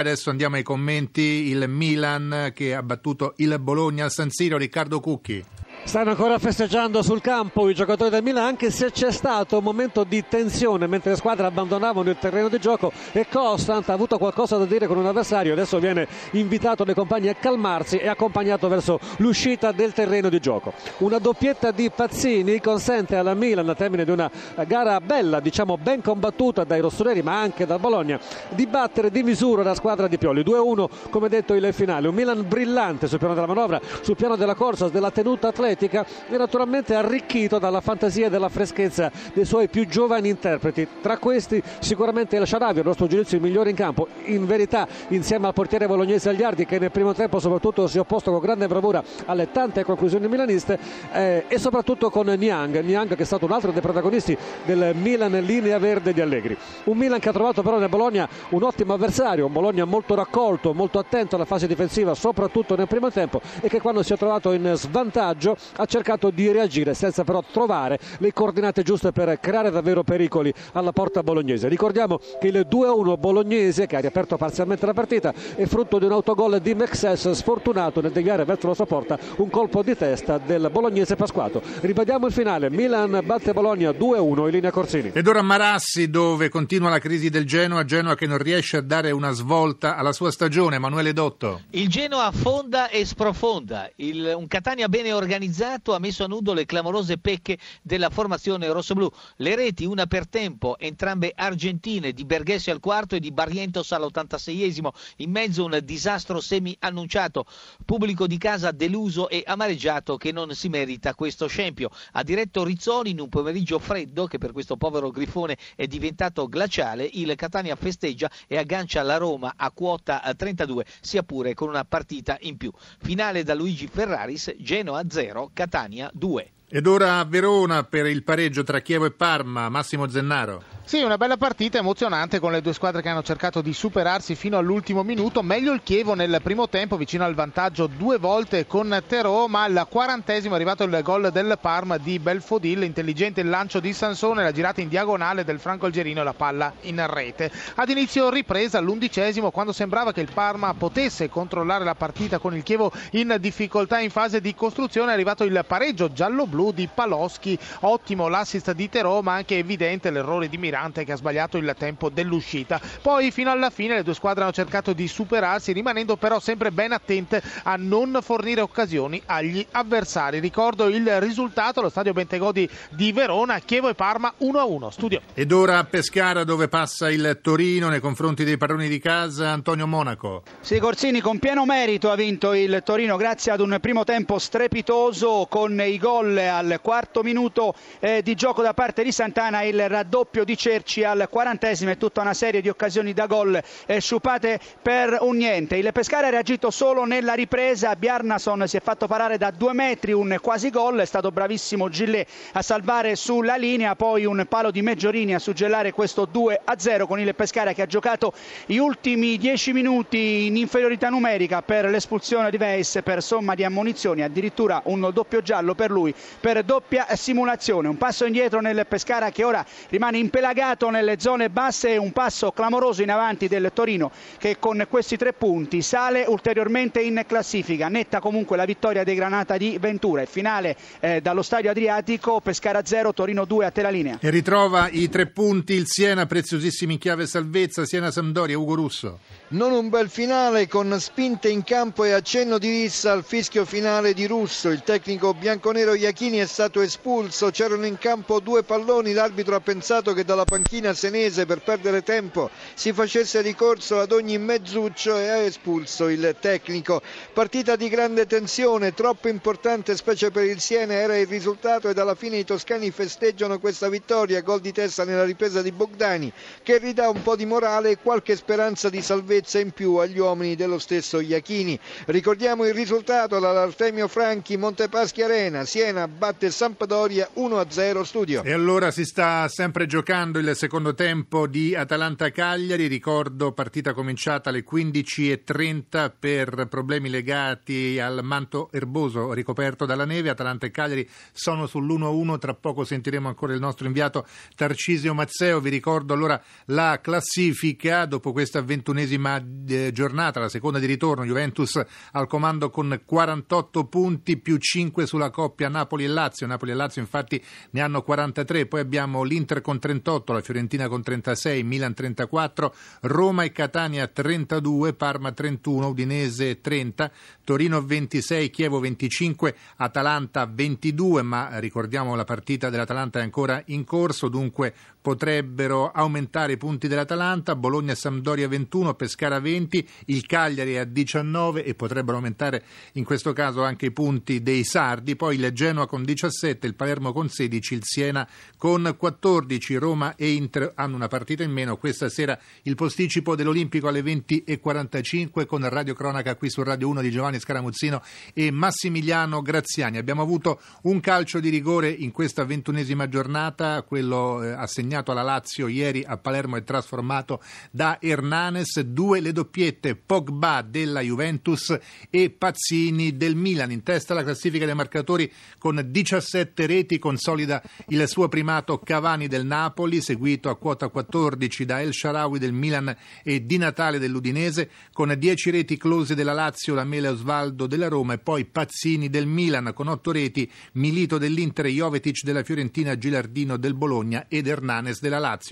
Adesso andiamo ai commenti. Il Milan che ha battuto il Bologna al San Siro. Riccardo Cucchi. Stanno ancora festeggiando sul campo i giocatori del Milan anche se c'è stato un momento di tensione mentre le squadre abbandonavano il terreno di gioco e Constant ha avuto qualcosa da dire con un avversario. Adesso viene invitato dai compagni a calmarsi e accompagnato verso l'uscita del terreno di gioco. Una doppietta di Pazzini consente alla Milan a termine di una gara bella diciamo ben combattuta dai rossoneri ma anche dal Bologna di battere di misura la squadra di Pioli. 2-1 come detto il finale. Un Milan brillante sul piano della manovra sul piano della corsa della tenuta atletica atletica e naturalmente arricchito dalla fantasia e dalla freschezza dei suoi più giovani interpreti. Tra questi sicuramente il Sharavi, il nostro giudizio il migliore in campo, in verità insieme al portiere bolognese Agliardi che nel primo tempo soprattutto si è opposto con grande bravura alle tante conclusioni milaniste eh, e soprattutto con Niang, Niang che è stato un altro dei protagonisti del Milan linea verde di Allegri. Un Milan che ha trovato però nel Bologna un ottimo avversario, un Bologna molto raccolto, molto attento alla fase difensiva soprattutto nel primo tempo e che quando si è trovato in svantaggio ha cercato di reagire senza però trovare le coordinate giuste per creare davvero pericoli alla porta bolognese. Ricordiamo che il 2-1 bolognese che ha riaperto parzialmente la partita è frutto di un autogol di Mexes sfortunato nel deviare verso la sua porta un colpo di testa del bolognese Pasquato. Ribadiamo il finale, Milan batte Bologna 2-1 in linea Corsini. Ed ora Marassi dove continua la crisi del Genoa, Genoa che non riesce a dare una svolta alla sua stagione, Emanuele Dotto. Il Genoa affonda e sprofonda, il, un Catania bene organizzato organizzato ha messo a nudo le clamorose pecche della formazione rossoblù. Le reti, una per tempo, entrambe argentine, di Berghessi al quarto e di Barrientos all'86esimo. In mezzo un disastro semi-annunciato. Pubblico di casa deluso e amareggiato che non si merita questo scempio. Ha diretto Rizzoli in un pomeriggio freddo che per questo povero grifone è diventato glaciale. Il Catania festeggia e aggancia la Roma a quota 32, sia pure con una partita in più. Finale da Luigi Ferraris, Genoa 0. Catania 2. Ed ora a Verona per il pareggio tra Chievo e Parma, Massimo Zennaro. Sì, una bella partita emozionante con le due squadre che hanno cercato di superarsi fino all'ultimo minuto. Meglio il Chievo nel primo tempo, vicino al vantaggio due volte con Terò, ma al quarantesimo è arrivato il gol del Parma di Belfodil. Intelligente il lancio di Sansone, la girata in diagonale del Franco Algerino e la palla in rete. Ad inizio ripresa all'undicesimo, quando sembrava che il Parma potesse controllare la partita con il Chievo in difficoltà in fase di costruzione, è arrivato il pareggio giallo-blu di Paloschi. Ottimo l'assist di Terò, ma anche evidente l'errore di Mirante che ha sbagliato il tempo dell'uscita. Poi fino alla fine le due squadre hanno cercato di superarsi, rimanendo però sempre ben attente a non fornire occasioni agli avversari. Ricordo il risultato, lo stadio Bentegodi di Verona, Chievo e Parma 1-1. Studio. Ed ora a Pescara dove passa il Torino nei confronti dei padroni di casa, Antonio Monaco. Sì, Corsini con pieno merito ha vinto il Torino grazie ad un primo tempo strepitoso con i gol al quarto minuto eh, di gioco da parte di Santana, il raddoppio di Cerci al quarantesimo e tutta una serie di occasioni da gol eh, sciupate per un niente. Il Pescara ha reagito solo nella ripresa, Bjarnason si è fatto parare da due metri, un quasi gol, è stato bravissimo Gillet a salvare sulla linea, poi un palo di Meggiorini a suggellare questo 2-0 con il Pescara che ha giocato gli ultimi dieci minuti in inferiorità numerica per l'espulsione di Weiss per somma di ammonizioni, addirittura un doppio giallo per lui per doppia simulazione. Un passo indietro nel Pescara che ora rimane impelagato nelle zone basse e un passo clamoroso in avanti del Torino che con questi tre punti sale ulteriormente in classifica. Netta comunque la vittoria dei Granata di Ventura. Il finale eh, dallo stadio Adriatico, Pescara 0, Torino 2 a te la linea. E ritrova i tre punti il Siena, preziosissimi in chiave salvezza, Siena-Sampdoria, Ugo Russo. Non un bel finale con spinte in campo e accenno di rissa al fischio finale di Russo. Il tecnico bianconero Iachini è stato espulso, c'erano in campo due palloni, l'arbitro ha pensato che dalla panchina senese per perdere tempo si facesse ricorso ad ogni mezzuccio e ha espulso il tecnico. Partita di grande tensione, troppo importante specie per il Siena era il risultato ed alla fine i toscani festeggiano questa vittoria, gol di testa nella ripresa di Bogdani che ridà un po' di morale e qualche speranza di salvezza in più agli uomini dello stesso Iachini. Ricordiamo il risultato dall'Artemio Franchi Montepaschi Arena, Siena batte Sampdoria 1-0 studio. E allora si sta sempre giocando il secondo tempo di Atalanta-Cagliari, ricordo partita cominciata alle 15.30 per problemi legati al manto erboso ricoperto dalla neve, Atalanta e Cagliari sono sull'1-1, tra poco sentiremo ancora il nostro inviato Tarcisio Mazzeo, vi ricordo allora la classifica. Dopo questa ventunesima eh, giornata, la seconda di ritorno, Juventus al comando con 48 punti più 5 sulla coppia Napoli e Lazio, Napoli e Lazio infatti ne hanno 43, poi abbiamo l'Inter con 38, la Fiorentina con 36, Milan 34, Roma e Catania 32, Parma 31, Udinese 30, Torino 26, Chievo 25, Atalanta 22, ma ricordiamo la partita dell'Atalanta è ancora in corso, dunque potrebbero aumentare i punti dell'Atalanta, Bologna e Sampdoria 21, Pescara 20, il Cagliari a 19 e potrebbero aumentare in questo caso anche i punti dei Sardi, poi il Genoa con 17, il Palermo con 16, il Siena con 14, Roma e Inter hanno una partita in meno, questa sera il posticipo dell'Olimpico alle 20.45 con Radio Cronaca qui su Radio 1 di Giovanni Scaramuzzino e Massimiliano Graziani. Abbiamo avuto un calcio di rigore in questa ventunesima giornata, quello eh, assegnato alla Lazio ieri a Palermo e trasformato da Hernanes, due le doppiette Pogba della Juventus e Pazzini del Milan. In testa alla classifica dei marcatori con 17 reti consolida il suo primato Cavani del Napoli, seguito a quota 14 da El Sharawi del Milan e Di Natale dell'Udinese, con 10 reti close della Lazio, la Mele Osvaldo della Roma e poi Pazzini del Milan con 8 reti, Milito dell'Inter, Jovetic della Fiorentina, Gilardino del Bologna ed Hernanes della Lazio.